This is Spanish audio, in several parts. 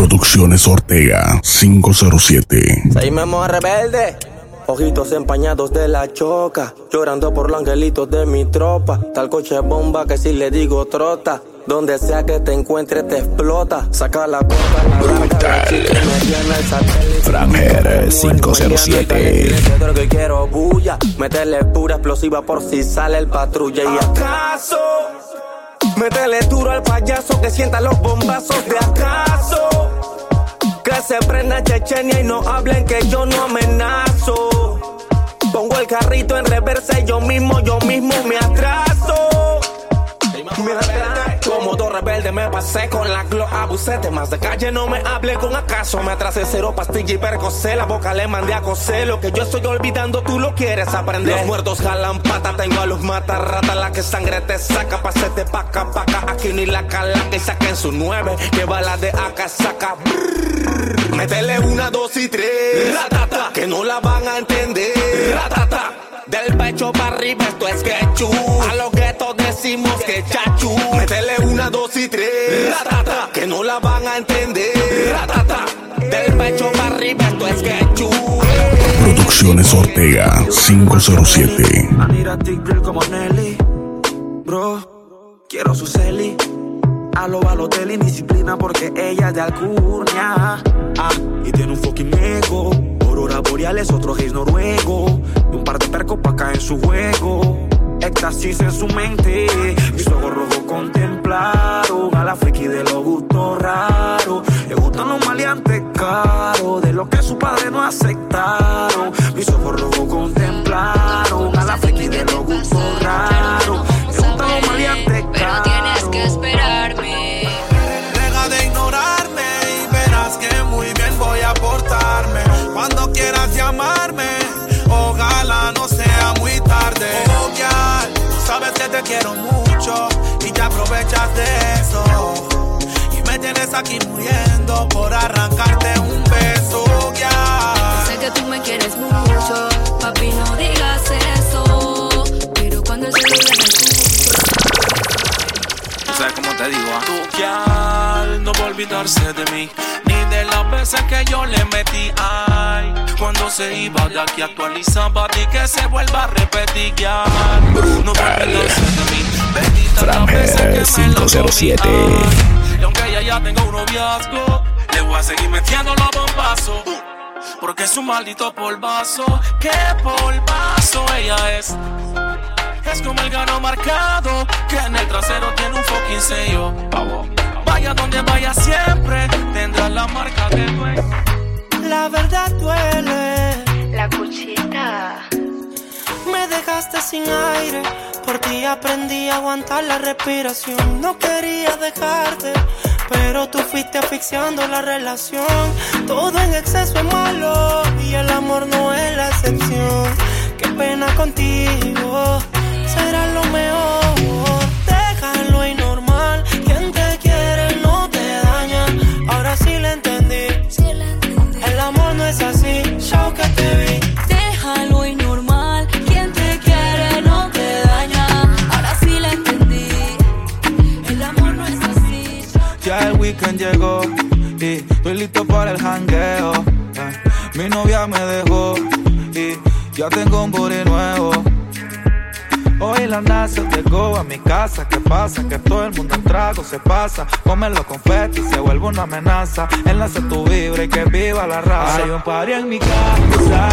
Producciones Ortega 507. Seguimos rebelde. Ojitos empañados de la choca, llorando por los angelitos de mi tropa. Tal coche bomba que si le digo trota. Donde sea que te encuentre te explota. Saca la puerta, la Brutal. Franger 507. Lo que quiero bulla. Meterle pura explosiva por si sale el patrulla. ¿Y acaso? Métele duro al payaso que sienta los bombazos de acaso. Se prenda Chechenia y no hablen que yo no amenazo. Pongo el carrito en reversa yo mismo, yo mismo me atraso. Me atraso. Como todo rebelde me pasé con la glo abusé más de calle no me hable con acaso. Me atrasé cero pastilla y percocé la boca le mandé a coser. Lo que yo estoy olvidando tú lo quieres aprender. Los muertos jalan pata tengo a los matarratas. La que sangre te saca pasete paca paca. Aquí ni la cala que saquen su nueve. Que bala de acá saca. Brrr. métele una dos y tres. Ratata, que no la van a entender. Ratata. Del pecho para arriba esto es quechú A los guetos decimos que chachu. Métele una, dos y tres. Ratata, Que no la van a entender. Ratata. Del pecho para arriba esto es quechú Producciones Ortega 507. Anira Tigre como Nelly. Bro, quiero su celi. A lo Balotelli, disciplina porque ella es de Alcurnia. Ah, y tiene un fucking ego. Aurora boreales, otro gays noruego Y un par de percos pa' caer en su juego. Éxtasis en su mente. Mis ojos rojos contemplaron A la friki de los gustos raros. Le gustan los maleantes caros. De lo que su padre no aceptaron. Mis ojos rojos contemplaron A la friki de los gustos raros. Le gustan los maleantes Pero caros. tienes que esperarme. Deja de ignorarme y verás que muy bien voy a portarme. Cuando quieras llamarme, te quiero mucho y te aprovechas de eso. Y me tienes aquí muriendo por arrancarte un beso, girl. Sé que tú me quieres mucho, papi, no digas eso. Pero cuando el Tú sabes cómo te digo, ¿ah? Tu quial no va a olvidarse de mí, ni de las veces que yo le metí. Ay, cuando se iba de aquí actualizaba y que se vuelva a repetir, ya. No va a olvidarse de mí. Bendita las veces que me lo 507. comí. Ay, Y aunque ella ya tenga un noviazgo, le voy a seguir metiendo los bombazos. Porque es un maldito polvazo, que polvazo ella es. Es como el gano marcado que en el trasero tiene un fucking sello. Vaya donde vaya siempre tendrá la marca de dueño. La verdad duele La cuchita. Me dejaste sin aire, por ti aprendí a aguantar la respiración. No quería dejarte, pero tú fuiste asfixiando la relación. Todo en exceso es malo y el amor no es la excepción. Qué pena contigo, llegó y estoy listo para el jangueo. Eh, Mi novia me dejó y ya tengo un. Hoy la NASA llegó a mi casa. ¿Qué pasa? Que todo el mundo en trago se pasa. Comen los confetis, se vuelve una amenaza. Enlace tu vibra y que viva la raza. Hay un party en mi casa.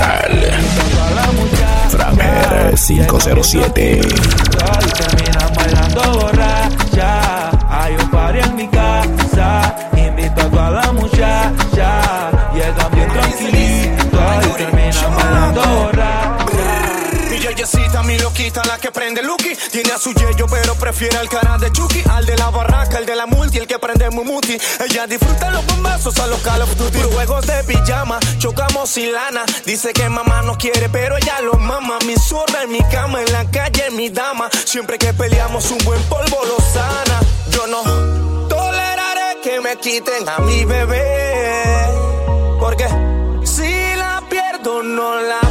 Franger 507. Y terminan bailando borracha. Hay un party en mi casa. Invito a toda la muchacha. Llegan bien tranquilitos y terminan bailando borracha. Mi yeyecita, mi loquita, la que prende Lucky. Tiene a su yeyo, pero prefiere al cara de Chucky. Al de la barraca, el de la multi, el que prende Mumuti. Ella disfruta los bombazos a los Call of Duty. Juegos de pijama, chocamos sin lana. Dice que mamá no quiere, pero ella lo mama. Mi zorra en mi cama, en la calle, mi dama. Siempre que peleamos, un buen polvo lo sana. Yo no toleraré que me quiten a mi bebé. Porque si la pierdo, no la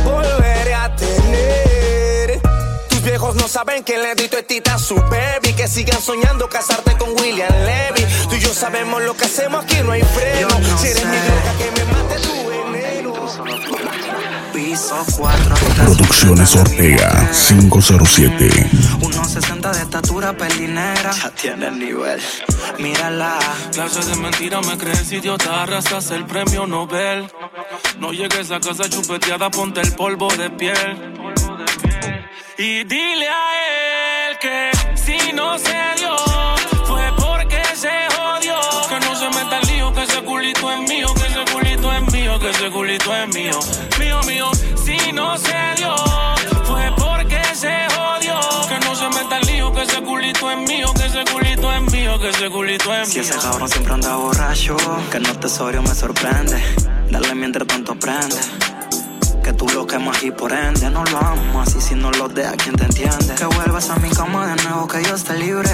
no saben que le dito es tita a su baby. Que sigan soñando casarte con William Levy. Tú y yo sabemos lo que hacemos aquí, no hay freno. No si eres sé. mi droga, que me mate tu veneno. Piso 4. Producciones Ortega 507. 1.60 de estatura, pelinera. Ya tiene el nivel. Mírala. Clase de mentira me crees idiota, arrastras el premio Nobel. No llegues a casa chupeteada, ponte el polvo de piel. Y dile a él que si no se dio, fue porque se jodió. Que no se meta el lío, que ese culito es mío, que ese culito es mío, que ese culito es mío. Mío, mío, si no se dio, fue porque se jodió. Que no se meta el lío, que ese culito es mío, que ese culito es mío, que ese culito es Si mío. ese cabrón siempre anda borracho, que no tesorio me sorprende. Dale mientras tanto prende. Que tú lo quemas y por ende no lo amas. Y si no lo deja, ¿quién te entiende? Que vuelvas a mi cama de nuevo, que yo esté libre.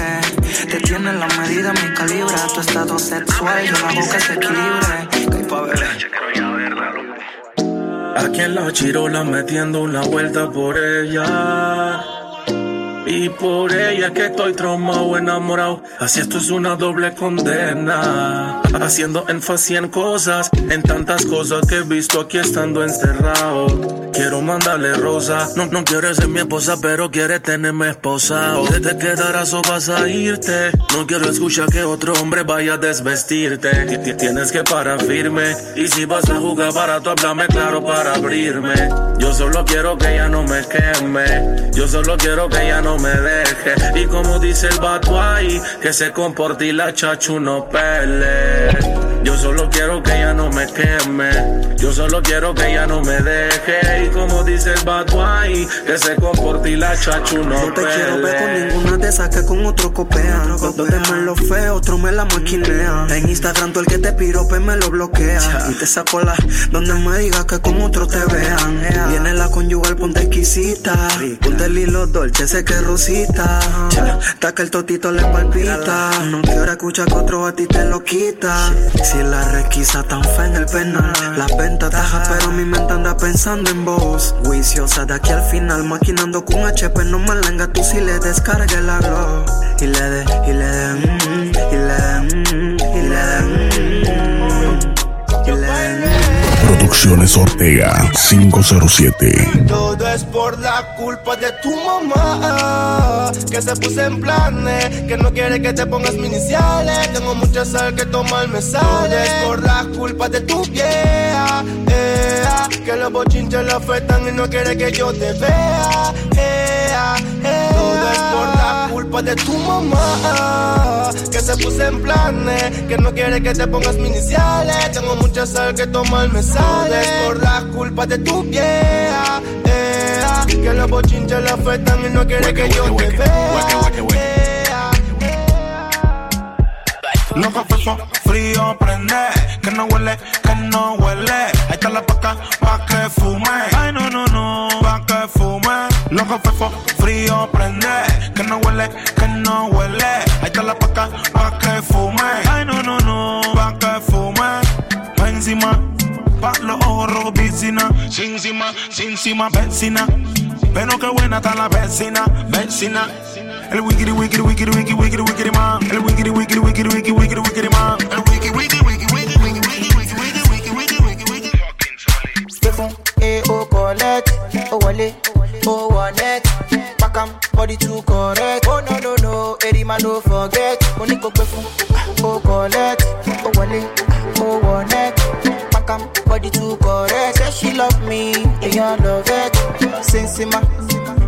Te tiene la medida, mi calibre. Tu estado sexual, yo la que se equilibre. Que hay pa' beber. Aquí en la chirola metiendo una vuelta por ella. Y por ella es que estoy traumado, enamorado. Así esto es una doble condena. Haciendo énfasis en cosas, en tantas cosas que he visto aquí estando encerrado. Quiero mandarle rosa. No, no quiere ser mi esposa, pero quiere tenerme esposado. Te, te quedarás o vas a irte. No quiero escuchar que otro hombre vaya a desvestirte. Ti- ti- Tienes que parar firme. Y si vas a jugar barato, háblame claro para abrirme. Yo solo quiero que ella no me queme. Yo solo quiero que ella no me deje. Y como dice el Batuay, que se comporte y la chachu no pele. Yo solo quiero que ella no me queme. Yo solo quiero que ella no me deje. Y como dice el Batuay, que se comporte y la chachu no No te quiero ver con pele. ninguna de esas que con otro copean. Dos te me lo feo, otro me la maquinea. En Instagram tú el que te pirope me lo bloquea. Y te saco la donde me digas que con otro te vean. Viene la conyugal, ponte exquisita. Ponte el hilo dolce, sé que es rosita. Taca el totito le palpita. No quiero escuchar que otro a ti te lo quita. Si la requisa tan fea en el penal. La venta taja, pero mi mente anda pensando en vos. Juiciosa de aquí al final, maquinando con HP. No me lenga tú si le descargue la glow. Y le de, y le de, mm, Producciones Ortega 507. Todo es por la culpa de tu mamá Que se puso en planes Que no quiere que te pongas mis iniciales Tengo mucha sal que tomar me sale. Todo es por la culpa de tu vieja ea, Que los bochinches la afectan y no quiere que yo te vea ea, culpa de tu mamá Que se puso en planes Que no quiere que te pongas mis iniciales Tengo mucha sal que tomar me sale por la culpa de tu vieja ea, Que los bochinches la afectan y no quiere que yo te vea ea, Los cafés frío prende, que no huele, que no huele. Ahí está la paca pa' que fume. Ay, no, no, no, pa' que fume. Los cafés frío prende, que no huele, que no huele. Ahí está la paca pa' que fume. Ay, no, no, no, pa' que fume. Pa' encima, pa' los ojos rojos, piscina. Sin encima, sin encima, vecina. Pero qué buena está la vecina, vecina. El wikiri wikiri wikiri wikiri wikiri wikiri man. El wikiri wikiri wikiri wikiri wikiri wikiri man. El wiki wiki wiki wiki wiki wiki wiki wiki wiki wiki wiki. Stay fun, eh, oh, collect, oh, wale, oh, one net. Back am, body too correct. Oh, no, no, no, every man don't forget. Money go pay fun, oh, oh, collect, oh, wale, oh, one net. Back am, body too correct. Say she love me, and you love it. Sensima,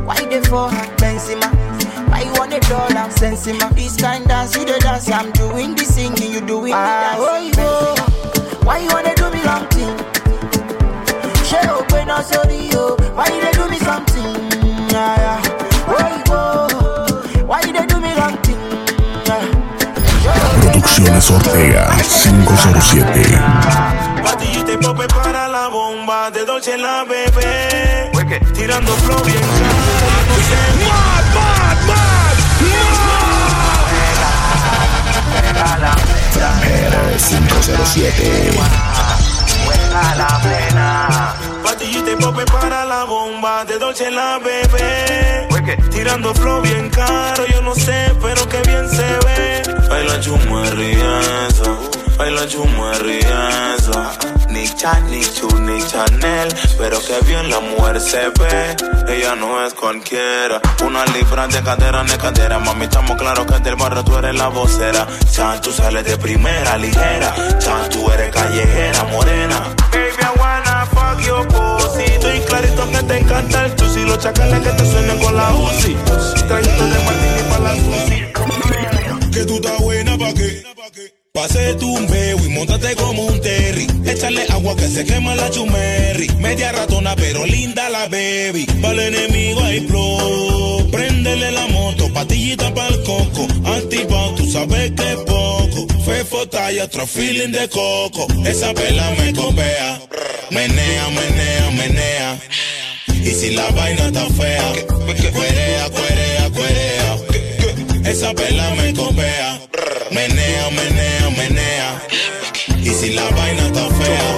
why they for her, Benzema? Why you want a dollar, Sensima? This kind dance, you the dance, I'm doing the singing, you doing the ah, dance. Oh, why you wanna do me long thing? She open up sorry Producciones Ortega 507. Patillita y pope para la bomba de Dolce la bebé. Tirando flow bien no sé. R 507. Patillita y pope para la bomba de Dolce la bebé. Tirando flow bien caro, yo no sé, pero que bien se ve. Baila chumarriaza, baila chumarriaza. Nick Chan, Nick Chu, Nick Chanel. Pero que bien la mujer se ve. Ella no es cualquiera. Una libra de cadera, de cadera. Mami, estamos claros que del barrio tú eres la vocera. Chan, tú sales de primera, ligera. Chan, tú eres callejera, morena. Baby, I wanna fuck your pussy. Estoy clarito que te encanta el chusi. Los chacales que te suenan con la UCI. Traguito de martini para la sushi. Que tú estás buena pa' qué. Pase tu un bebo y montate como un terry. Échale agua que se quema la chumerri. Media ratona pero linda la baby. Para el enemigo hay flow. Préndele la moto, patillita pa'l coco. Antipao, tú sabes que es poco. Fefo talla, otro feeling de coco. Esa vela me copea. Menea, menea, menea. Y si la vaina está fea, cuerea, cuerea, cuerea. Esa vela me copea. Menea, menea, menea. Y si la vaina está fea,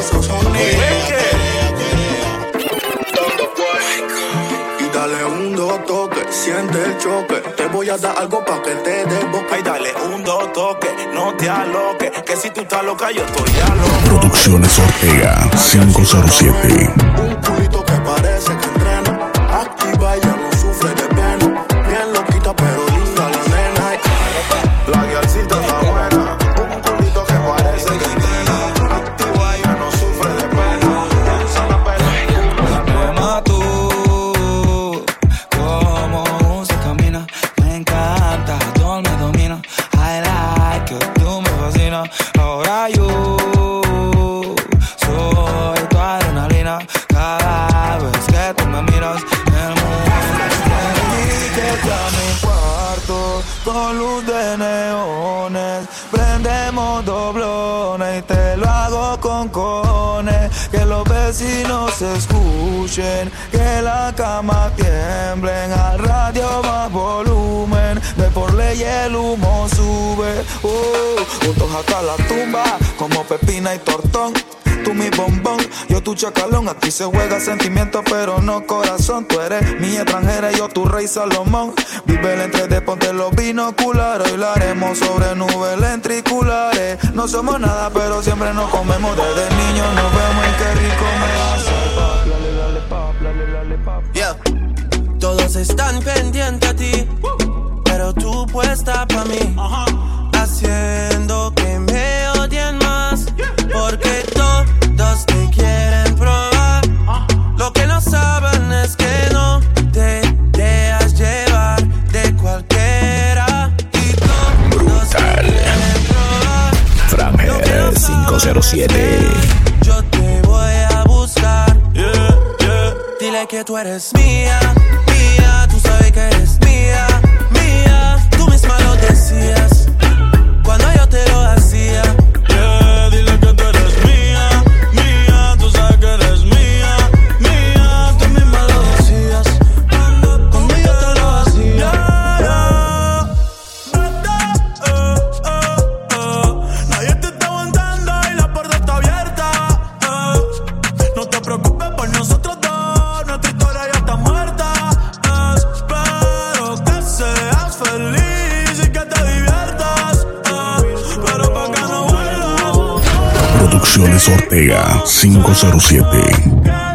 Y dale un dos toque, siente el choque. Te voy a dar algo pa' que te desboque. Ay, dale un dos toque, no te aloques. Que si tú estás loca, yo estoy ya loco. Producciones Ortega 507. Y tortón. Tú mi bombón, yo tu chacalón. Aquí se juega sentimiento, pero no corazón. Tú eres mi extranjera, yo tu rey Salomón. Vive el entre de ponte los binoculares. Hoy lo haremos sobre nubes lentriculares. No somos nada, pero siempre nos comemos. Desde niños nos vemos y qué rico me hace. Yeah. Todos están pendientes a ti, pero tú puesta pa' mí. Haciendo que me odien más, porque todos te quieren probar. Lo que no saben es que no te dejas llevar de cualquiera. Y todos te quieren probar. Frangel 507. Yo te voy a buscar. Dile que tú eres mía, mía. Tú Producciones Ortega 507.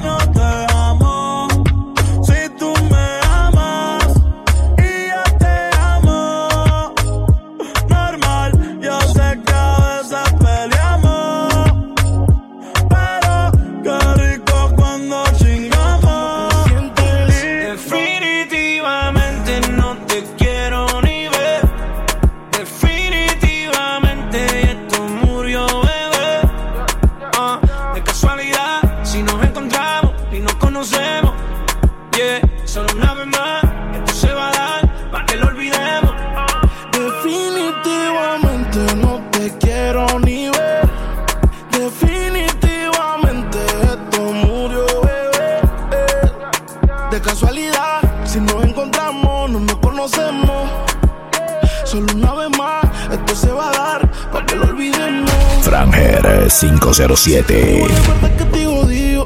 7.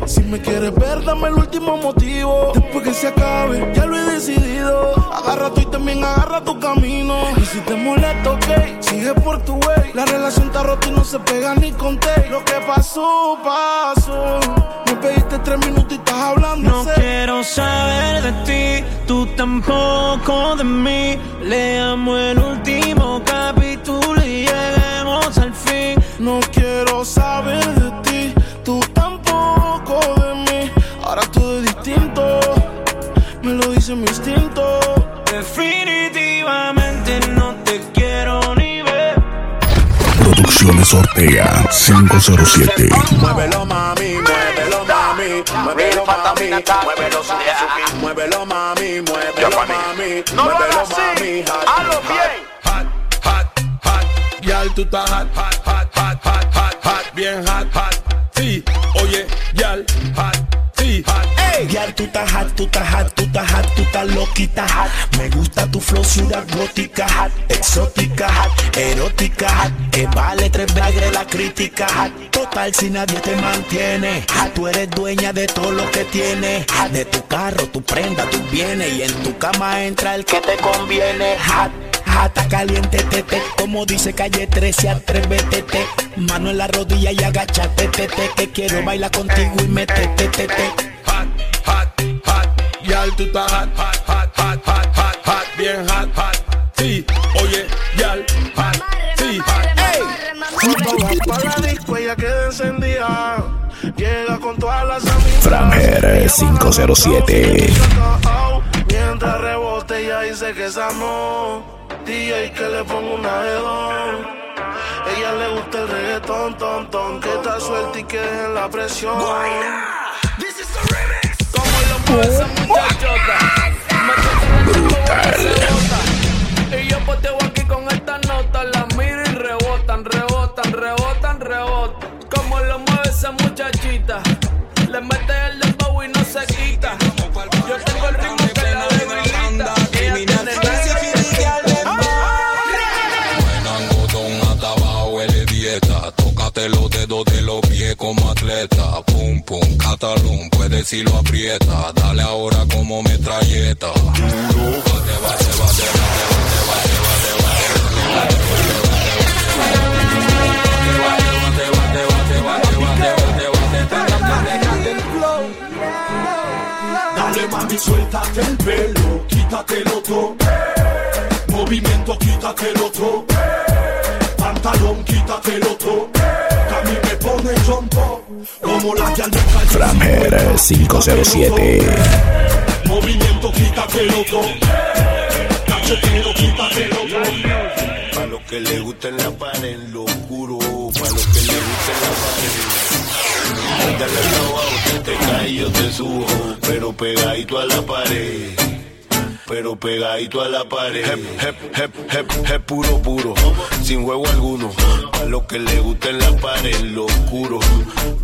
Si me quieres ver, dame el último motivo. Después que se acabe, ya lo he decidido. Agarra tú y también agarra tu camino. Y si te molesta, ok, sigue por tu way. La relación está rota y no se pega ni con té. Lo que pasó, pasó. Me pediste tres minutos y estás hablando. No quiero saber de ti, tú tampoco de mí. Le amo el Producciones Ortega 507. Muévelo mami, muévelo mami, muévelo mami, muévelo Suzuki, muévelo mami, muévelo mami, muévelo mami, hazlo bien. Hot, hot, hot, yal tú estás hot, hot, hot, Estás hot, tú estás hot, tú estás tú estás loquita hot. Me gusta tu flosura gótica hot, exótica hot, erótica hot. Que vale tres bagres la crítica hot. Total, si nadie te mantiene. hot, Tú eres dueña de todo lo que tienes. De tu carro, tu prenda, tus bienes. Y en tu cama entra el que te conviene. Hot, Jata caliente, tete, como dice calle 13, atrévete, te. Mano en la rodilla y agachate, tete, que quiero bailar contigo y metete, tete. hot, hot, yal tú estás hot, hot, hot, hot, hot, hot, hot, bien hot, hot. Sí, oye, yal, hot, sí, hot. Ey. Para la disco, ella queda encendida. Llega con todas las amigas. Franger 507. Mientras rebote, ella dice que es amor. DJ que le pongo una dos. Ella le gusta el reggaetón, ton, ton. Que está suelta y que dejen la presión. Como Brutal. Y yo poteo aquí con esta nota. Las miro y rebotan, rebotan, rebotan, rebotan. Como lo mueve esa muchachita. Le mete el pum pum, catalón, puedes si lo aprieta, dale ahora como metralleta. Dale mami, suéltate el pelo, quítatelo todo. Movimiento, quítatelo todo. Pantalón, quítatelo todo chompo, como la que al de calle. Franger 507. Movimiento, quítatelo todo. Cachetero, quítatelo todo. Pa' los que le gusten la pared en lo oscuro, pa' los que le gusten la pared. Dale al abajo, si te caes yo te subo, pero pegadito a la pared. Pero pegadito a la pared. Hep, hep, hep, hep, hep, puro, puro. Sin juego alguno. Pa' los que le gusten la pared en lo oscuro.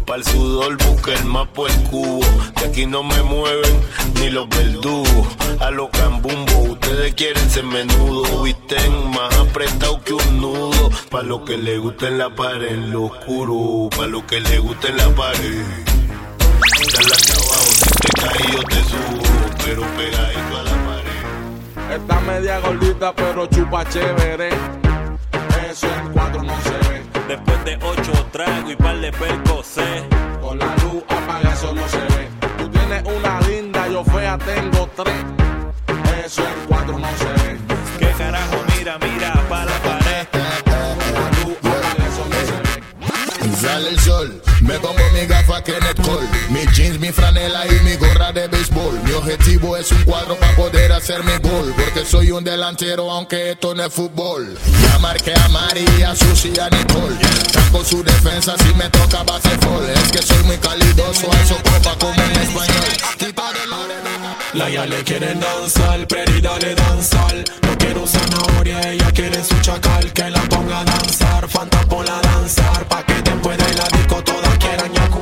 Pa' el sudor busca el mapa el cubo. De aquí no me mueven ni los verdugos. A los cambumbos, ustedes quieren ser menudo. Visten más apretado que un nudo. Pa' los que le gusten la pared en lo oscuro. Pa' los que le gusten la pared. Dale acá abajo, si te caes yo te subo. Pero pegadito a la pared. Está media gordita, pero chupa chévere. Eso en cuatro no se ve. Después de ocho tragos y par de percocé. Con la luz apaga, eso no se ve. Tú tienes una linda, yo fea tengo tres. Eso en cuatro no se ve. ¿Qué carajo? Mira, mira, pa' la me pongo mi gafa Kenneth Cole, mi jeans, mi franela y mi gorra de béisbol. Mi objetivo es un cuadro para poder hacer mi gol, porque soy un delantero aunque esto no es fútbol. Ya marqué a María, Susi y a Nicole. Taco su defensa si me toca baseball. Es que soy muy calidoso, eso copa como en español. De La ya le quieren danzar, pero dale danzar. No quiero zanahoria, ella quiere su chacal. Que la ponga a danzar, Fanta ponla a danzar. Pa' que después de la disco todas nyako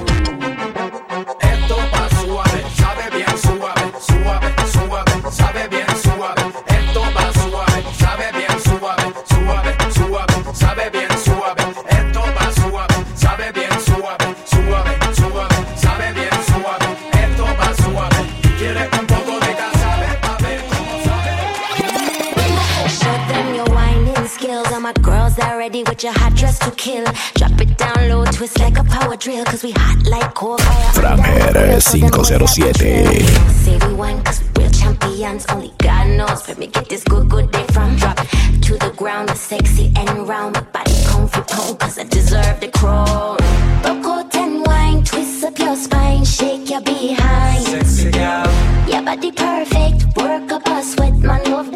ready with your hot dress to kill. Drop it down low, twist like a power drill, cause we hot like coal fire. Franger 507. Say we wine cause we're champions, only God knows where me get this good, good day from. Drop to the ground, sexy and round, my body pound for pound, cause I deserve the crown. Rock out and wine, twist up your spine, shake your behind. Sexy girl, Your body perfect, work up a sweat, man, love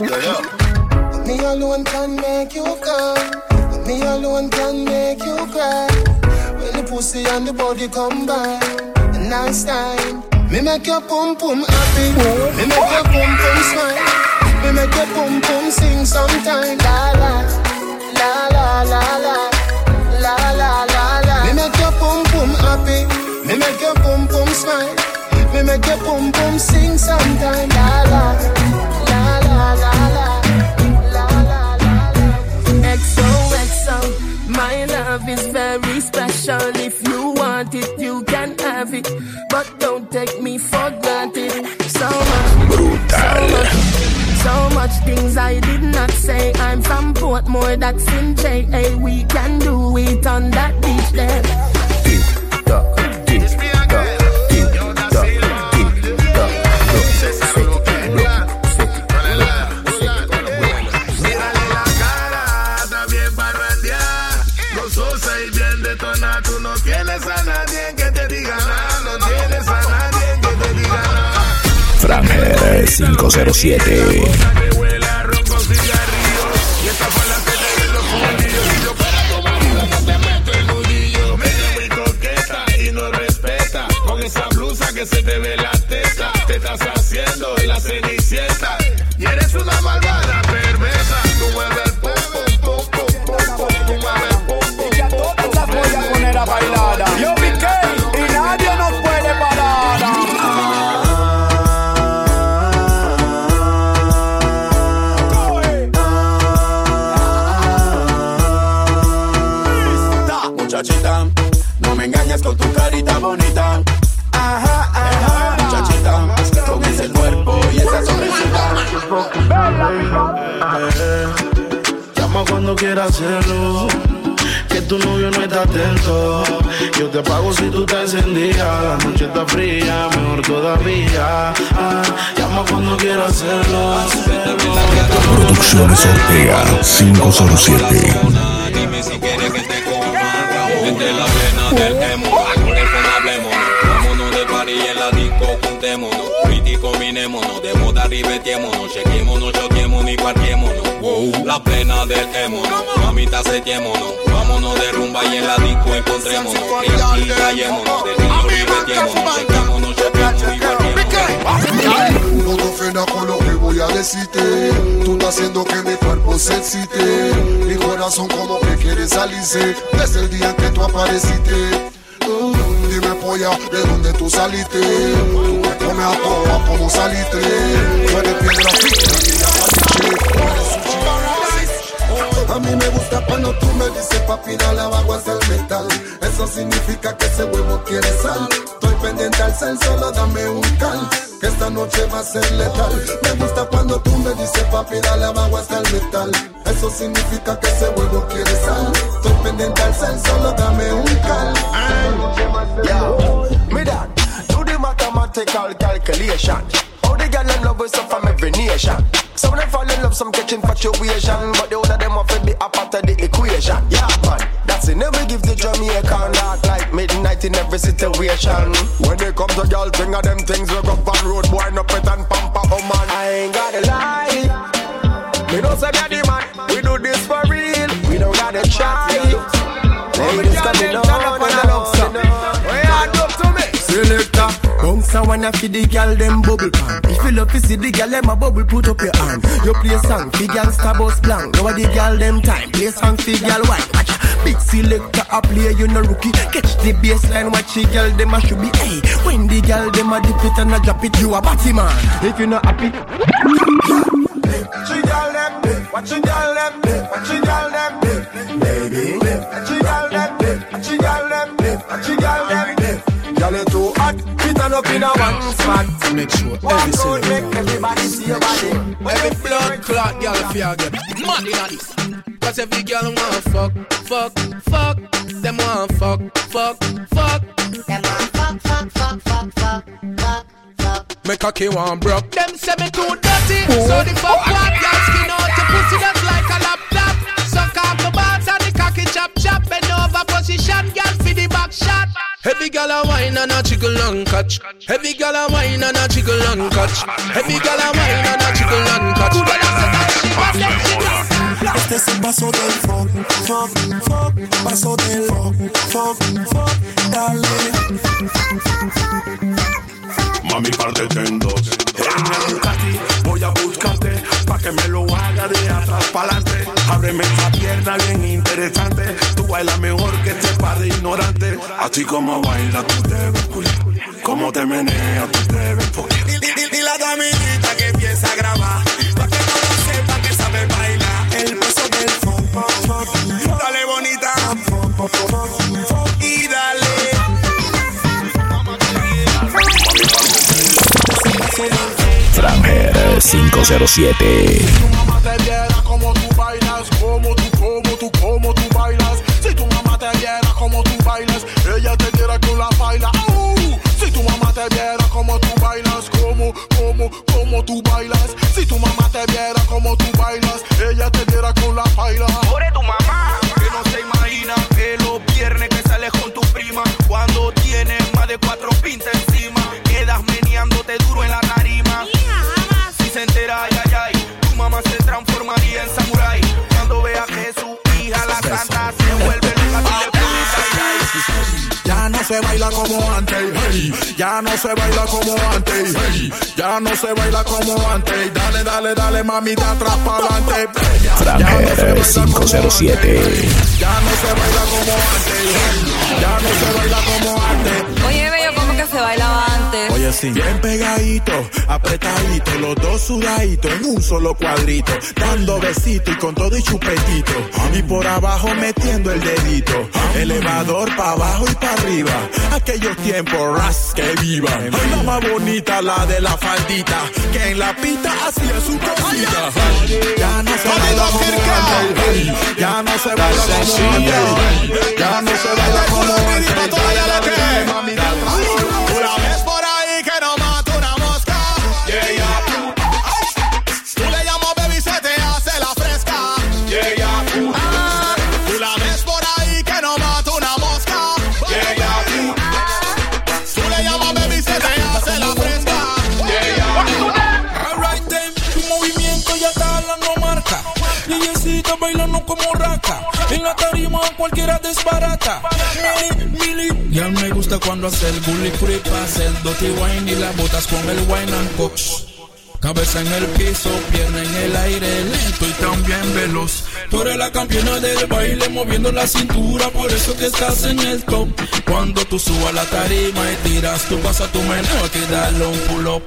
Yeah, yeah. Me alone can make you come. Me alone can make you cry. When the pussy and the body combine, a nice time. Me make your pum pum happy. Me make your pum pum smile. Me make your pum pum sing sometime. La la, la la la la, la la la la. Me make your pum pum happy. Me make your pum pum smile. Me make your pum pum sing sometime. La la. Love is very special. If you want it, you can have it. But don't take me for granted. So much, so much, so much things I did not say. I'm from Portmore, that's in JA. We can do it on that beach there. 507. Quieras hacerlo. Que tu novio no está atento. Yo te pago si tú te encendías. La noche está fría, mejor todavía. Ah, llama cuando quieras hacerlo. Producciones Ortega 507. Dime si quieres que te coma. Desde la plena del demo, con el hablemos. Vámonos de party en la disco, juntémonos. Crítico, minémonos. De moda ribetémonos. Chequémonos, choquémonos y parquémonos. Wow. La plena del emo, mamita setémonos. Vámonos de rumba y en la disco encontrémonos. Y callémonos. De ritmo ribetémonos. Chequémonos, choquémonos y parquémonos. No te ofendas con lo que voy a decirte. Tú estás haciendo que mi cuerpo se excite. Mi corazón como que quiere salirse. Desde el día en que tú apareciste. Mm, Dime polla, ¿de dónde tú saliste? Tú me comes a toa como saliste. Tú eres piedra fina, niña maliche. A mí me gusta cuando tú me dices papi dale abajo hasta el metal Eso significa que ese huevo quiere sal. Estoy pendiente al cel, solo dame un cal Que esta noche va a ser letal. Me gusta cuando tú me dices papi dale abajo hasta el metal Eso significa que ese huevo quiere sal. Estoy pendiente al cel, solo dame un cal. Yo, me dad, do the mathematical calculation. All the girl in love with some from every nation. Some of them fall in love, some catch infatuation, but the other them to be a part of the equation. Yeah, man, that's it. Never give the Jamaican dark like midnight in every situation. When they come to girl, thing of them things we go on road, boy, no pet and pamper, oh man. I ain't gotta lie. Me don't say the man. We do this for real. We don't gotta try. Ladies coming on, on, on. Selector, bounce and wanna feed the girl them bubble pan. If you love to see the girl them a bubble, put up your hand. You play song, fi girl star bus blank. Now the girl them time, play song fi girl white. Watch Big selector a play, you no rookie. Catch the baseline, watch the girl them a should be. Hey, when the girl them a dip it and a drop it, you a batty man. If you not happy, Watch the girl them, watch the girl them, watch the girl them, baby. Watch the girl up in a one spot. Make sure One every road single make everybody see your body. When Every you blood clot girl if you get mad in this. Cause every girl want fuck, fuck, fuck. Them want fuck, fuck, fuck. Them want fuck, fuck, fuck, fuck, fuck, fuck, fuck. Me cocky want broke. Them say me too dirty. So the fuck oh, what girl skin out your pussy just like a laptop. Suck off the balls and the cocky chop chop. Bend over position, girl for the back shot. Heavy gal a wine and a jiggle and catch. Heavy gal a wine and a jiggle and catch. Heavy gal a wine and a jiggle and catch. Girl a say that she was them she was. Este es el paso del fuck, fuck, fuck, paso del fuck, fuck, fuck, dale. Mami, parte en dos. En el Ducati voy a buscarte pa' que me lo haga de atrás pa'lante. Ábreme esa pierna bien interesante. Tú bailas mejor que este par de ignorantes. Así como baila, tú te ves cool. Como te menea, tú te ves full. Dile a tu amiguita que empieza a grabar, pa' que todo sepa que sabe bailar. El paso del dale bonita, y dale. Franger 507. Como, tú bailas. Si tu mamá te viera como tú bailas, ella te diera con la baila. Por tu mamá, que no se imagina que los viernes que sales con tu prima, cuando tienes más de cuatro pintas encima, quedas meneándote duro en la tarima. Si se entera, ay, ay, ay, tu mamá se transformaría en samurái. Cuando ve a Jesús, hija la santa, no se baila como antes, hey. ya no se baila como antes, hey. ya no se baila como antes. Dale, dale, dale, mamita, atrás para adelante. Franger 507. Ya no se baila como antes, hey. ya no se baila antes? Oye, sí. Bien pegadito, apretadito, los dos sudaditos en un solo cuadrito, dando besito y con todo y chupetito. Y por abajo metiendo el dedito, elevador para abajo y para arriba. Aquellos tiempos, ras que viva. La más bonita, la de la faldita, que en la pista hacía su cosita. Ya no se baila como ya no se baila como ya no se baila como cualquiera desbarata. Mili, mili. Ya me gusta cuando hace el bully creep, hace el dirty wine y la botas con el wine and cox. Cabeza en el piso, pierna en el aire, lento y también veloz. Tú eres la campeona del baile, moviendo la cintura, por eso que estás en el top. Cuando tú subas la tarima y tiras, tú vas a tu meneo que darle un pull up.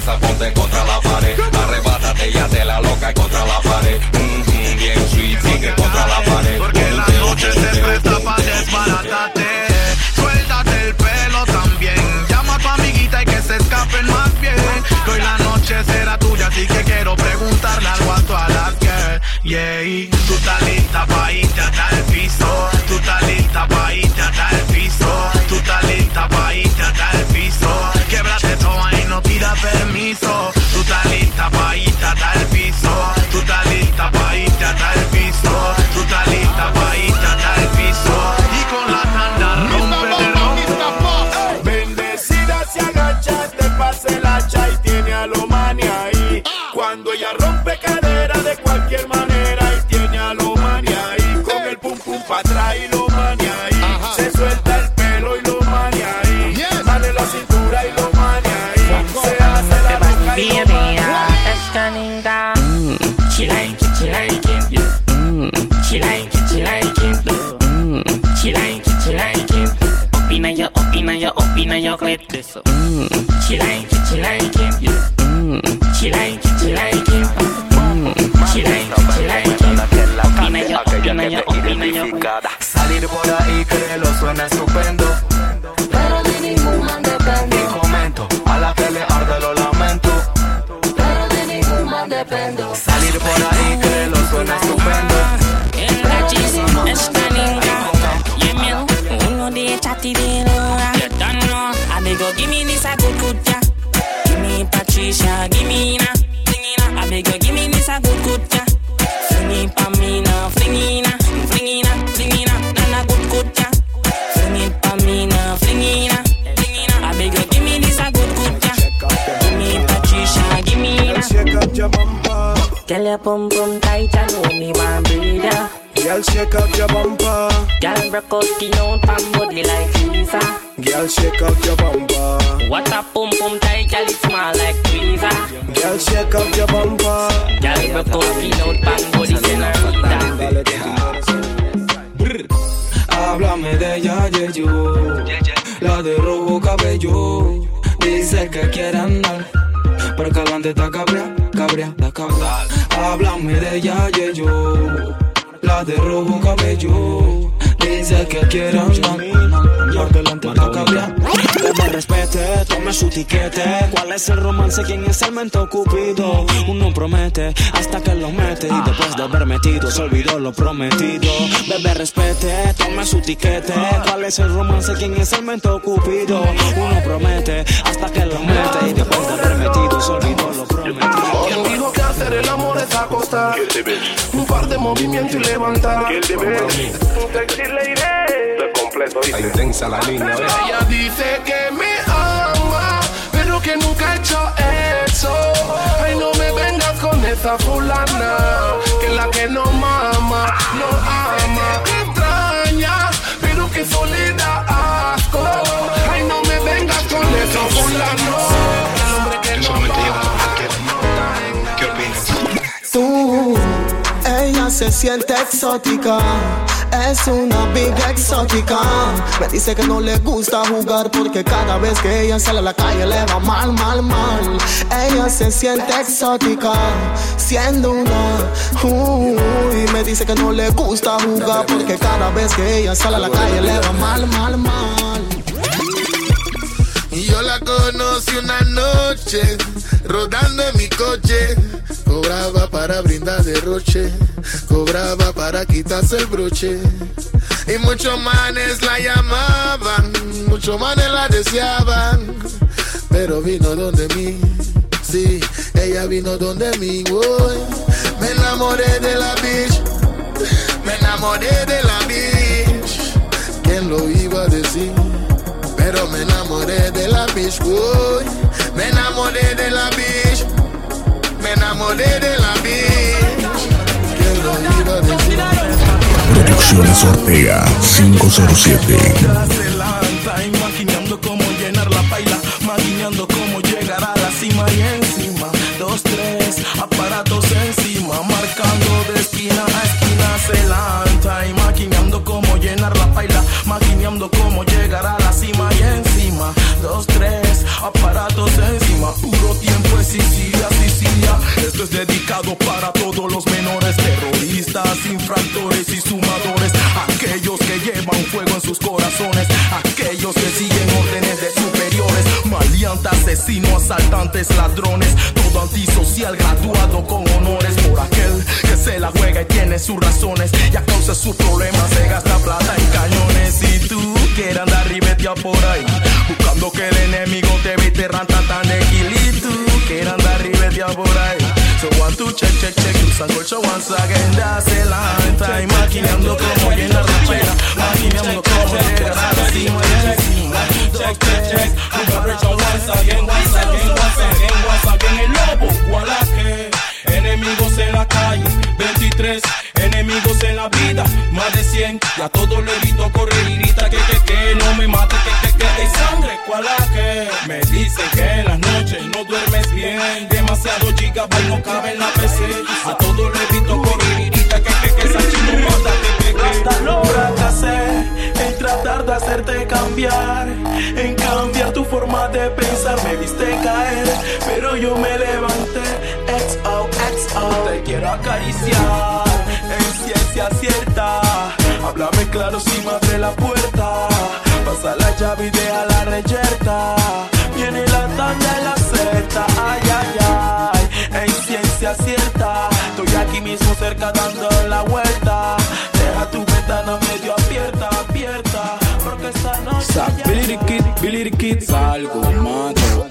Presa, ponte contra la crete eso. Mm, tome su tiquete. ¿Cuál es el romance? ¿Quién es el mento cupido? Uno promete hasta que lo mete. Y después de haber metido, se olvidó lo prometido. Bebé, respete, tome su tiquete. ¿Cuál es el romance? ¿Quién es el mento cupido? Uno promete hasta que lo mete. Y después de haber metido, se olvidó lo prometido. ¿Quién dijo que hacer el amor es acostar? Un par de movimientos y levantar. Un sexy lady. Está intensa la niña. Ella dice que me hecho eso. Ay, no me vengas con esa fulana, que la que no mama, no ama. Que extraña, pero que soledad asco. Ay, no me vengas con eso fulano. Se siente exótica. Es una big exótica. Me dice que no le gusta jugar porque cada vez que ella sale a la calle le va mal, mal, mal. Ella se siente exótica, siendo una. Uy, me dice que no le gusta jugar porque cada vez que ella sale a la calle le va mal, mal, mal. Yo la conocí una noche, rodando en mi coche. Cobraba para brindar derroche, cobraba para quitarse el broche. Y muchos manes la llamaban, muchos manes la deseaban. Pero vino donde mí, sí, ella vino donde mí. Uy, me enamoré de la bitch, me enamoré de la bitch. ¿Quién lo iba a decir? Pero me enamoré de la bitch. Me enamoré. Producciones Ortega 507. se lanza imaginando cómo llenar la paila, maquinando cómo llegar a la cima y encima. Dos, tres, aparatos encima, marcando de esquina a esquina se llenar la paila, llegar a la cima y encima. Dos, tres, aparatos Es dedicado para todos los menores terroristas, infractores y sumadores, aquellos que llevan fuego en sus corazones, aquellos que siguen órdenes de superiores, maleante, asesino, asaltantes, ladrones, todo antisocial graduado con honores por aquel que se la juega y tiene sus razones y a causa de sus problemas se gasta plata en cañones. Si tú quieres andar ribeteado por ahí, buscando que el enemigo te viste rantatan de y tú andar ribeteado por ahí. So one, two, check, check, check, cruzan colcho once again, dase la time, maquinando como llenar la pena, maquinando como llegar a la cima y encima. Check, check, check, preparation once again, once again, once again, once again, el lobo, Gualaque, enemigos en la calle, 23, enemigos en la vida, más de 100 100. Y a todo le grito correr. Y grita que que que no me mate que que que hay sangre. ¿Cuál es que? Me dicen que en las noches no duermes bien. Demasiado gigabyte no cabe en la PC. A todo le y grita que que que esa chino manda que que. Hasta logra que en tratar de hacerte cambiar, en cambiar tu forma de pensar. Me viste caer, pero yo me levanté. XO, XO, te quiero acariciar en ciencia cierta. Háblame claro si me abre la puerta. Pasa la llave y deja la reyerta. Viene la tanda y la seta, ay, ay, ay. En ciencia cierta, estoy aquí mismo cerca dando la vuelta. Deja tu ventana medio abierta, abierta. Porque esta noche. Sa, Billy the Kid, Billy the Kid Salgo, mato,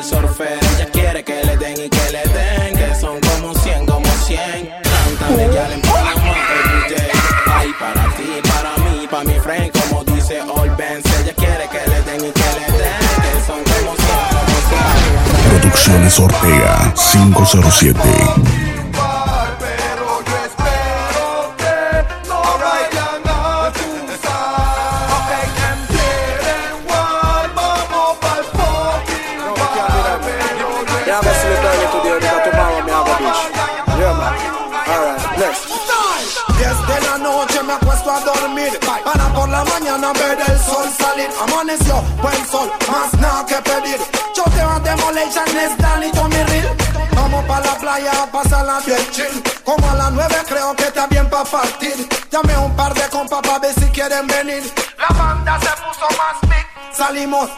el surfer. Ella quiere que le den y que le den Que son como 100, como 100 Rantan de gal en Panamá everyday Hay para ti, para mí, para mi friend Como dice All Benz. Ella quiere que le den y que le den Que son como 100, como 100 Producciones Ortega 507. Mañana ver el sol salir. Amaneció, buen sol, más nada que pedir. Yo te voy a demolition, es Danny Tommy Real Vamos pa' la playa a pasarla bien chill. Como a las nueve creo que está bien pa' partir. Llamé a un par de compas pa' ver si quieren venir. La banda se puso más big. Salimos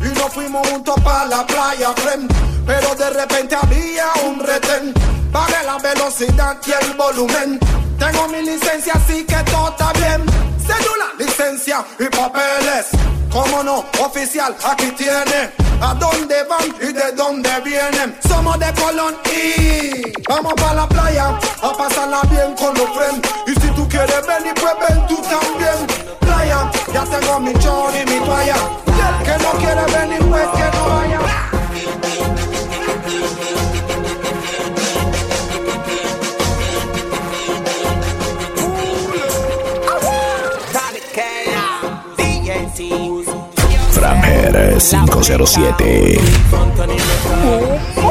y nos fuimos juntos pa' la playa, friend. Pero de repente había un retén. Bajé la velocidad y el volumen Tengo mi licencia así que todo está bien. Cédula, licencia y papeles. Cómo no, oficial, aquí tiene. ¿A dónde van y de dónde vienen? Somos de Colón y Vamos pa' la playa a pasarla bien con los friends. Y si tú quieres venir, pues ven tú también. Playa, ya tengo mi chor y mi toalla. Y el que no quiere venir, pues que no vaya Framher 507.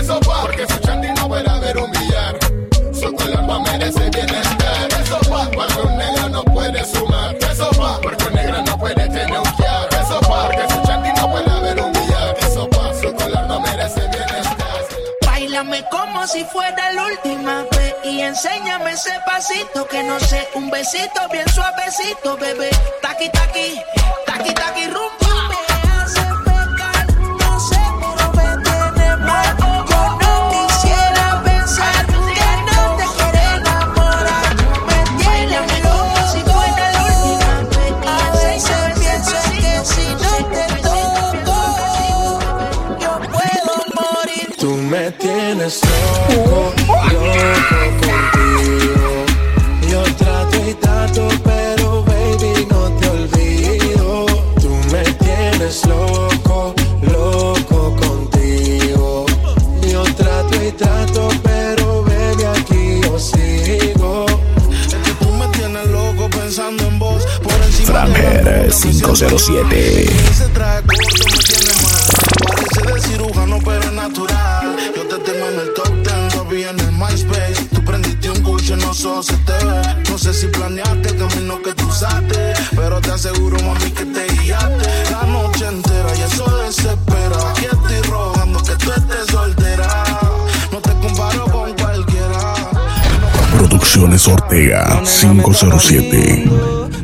Eso pa, porque su chanti no puede ver humillar. Su color no merece bienestar. Eso pa, porque un negro no puede sumar. Eso pa, porque un negro no puede teneuquear. Eso pa, porque su chanti no puede ver humillar. Eso pa, su color no merece bienestar. Bailame como si fuera la última vez y enséñame ese pasito que no sé. Un besito bien suavecito, bebé. Taqui, taqui, taqui, taqui, rumbo. tienes loco, loco contigo. Yo trato y trato, pero baby, no te olvido. Tú me tienes loco, loco contigo. Yo trato y trato, pero baby, aquí yo sigo. Es que tú me tienes loco pensando en vos. Por encima Framer de 507. seguro, mami, que te guiaste la noche entera y eso desespera. Aquí estoy rogando que tú estés soltera. No te comparo con cualquiera. Producciones Ortega 507.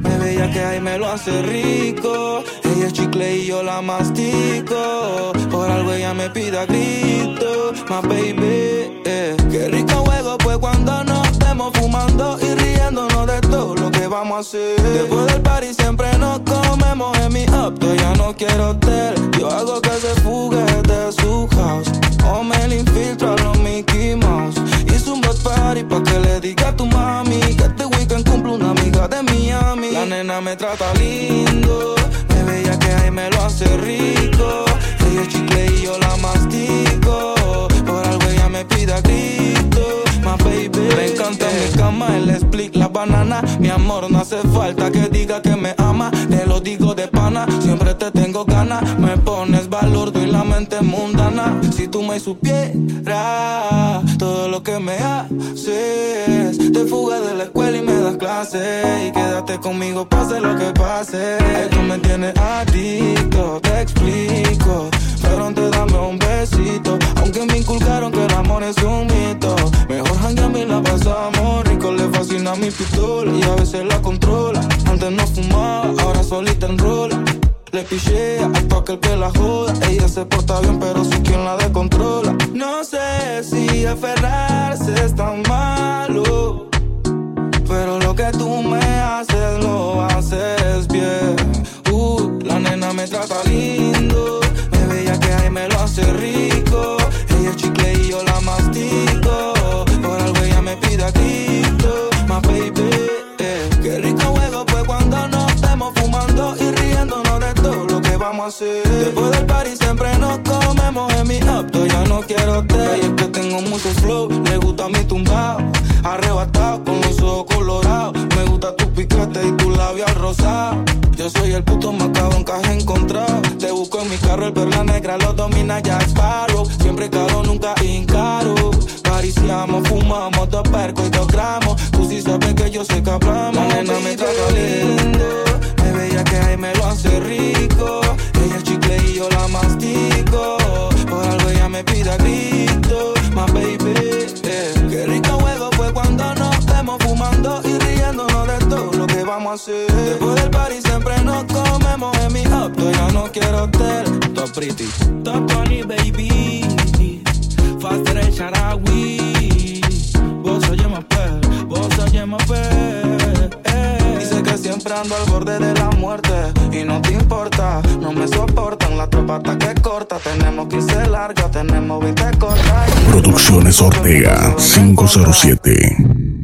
Me veía que ahí me lo hace rico. Ella es chicle y yo la mastico. Por algo ella me pida grito. My baby, eh, qué rico vamos. Después del party siempre nos comemos en mi upto, ya no quiero hotel. Yo hago que se fugue de su house. O me le infiltro a los Mickey Mouse. Hice un bot party pa' que le diga a tu mami que este weekend cumple una amiga de Miami. La nena me trata lindo, me veía que ahí me lo hace rico. Ella chicle y yo la mastico. Por algo ella me pide a grito. My baby. Encanta mi cama, el split, la banana. Mi amor, no hace falta que diga que me ama. Te lo digo de pana, siempre te tengo ganas. Me pones valor, doy la mente mundana. Si tú me supieras todo lo que me haces. Te fugas de la escuela y me das clases. Y quédate conmigo, pase lo que pase. Ay, tú me tienes adicto, te explico. Pero antes dame un besito. Aunque me inculcaron que el amor es un mito. Mejor jangueamos y la pasamos rico. Le fascina mi pistola y a veces la controla. Antes no fumaba, ahora solita enrola. Le pichea a aquel que la joda. Ella se porta bien, pero sí quien la descontrola. No sé si aferrarse es tan malo. Pero lo que tú me haces lo haces bien. Uh, la nena me trata lindo. Después del party siempre nos comemos en mi upto. Ya no quiero té. Y es que tengo mucho flow. Le gusta mi tumbao. Arrebatado con los ojos colorados. Me gusta tu piquete y tu labial rosado. Yo soy el puto más cabrón que has encontrado. Te busco en mi carro, el perla negra lo domina Jack Sparrow. Siempre caro, nunca incaro. Pariciamos, fumamos dos percos y dos gramos. Tú sí sabes que yo sé que hablamos. La nena me trata lindo. Me veía que ahí me lo hace rico. Chicle y yo la mastico. Por algo ella me pide a grito. My baby, eh. Qué rico juego fue cuando nos estemos fumando y riéndonos de todo lo que vamos a hacer. Después del party siempre nos comemos en mi upto. Ya no quiero hotel. Top pretty. Top funny, baby. Faster el Sharawi. Vos oyes más pe, vos oyes más pe. Dice que siempre ando al borde de la muerte. Y no te importa, no me soportan. La tropa que corta. Tenemos que irse larga, tenemos 20 cortas. Producciones Ortega 507.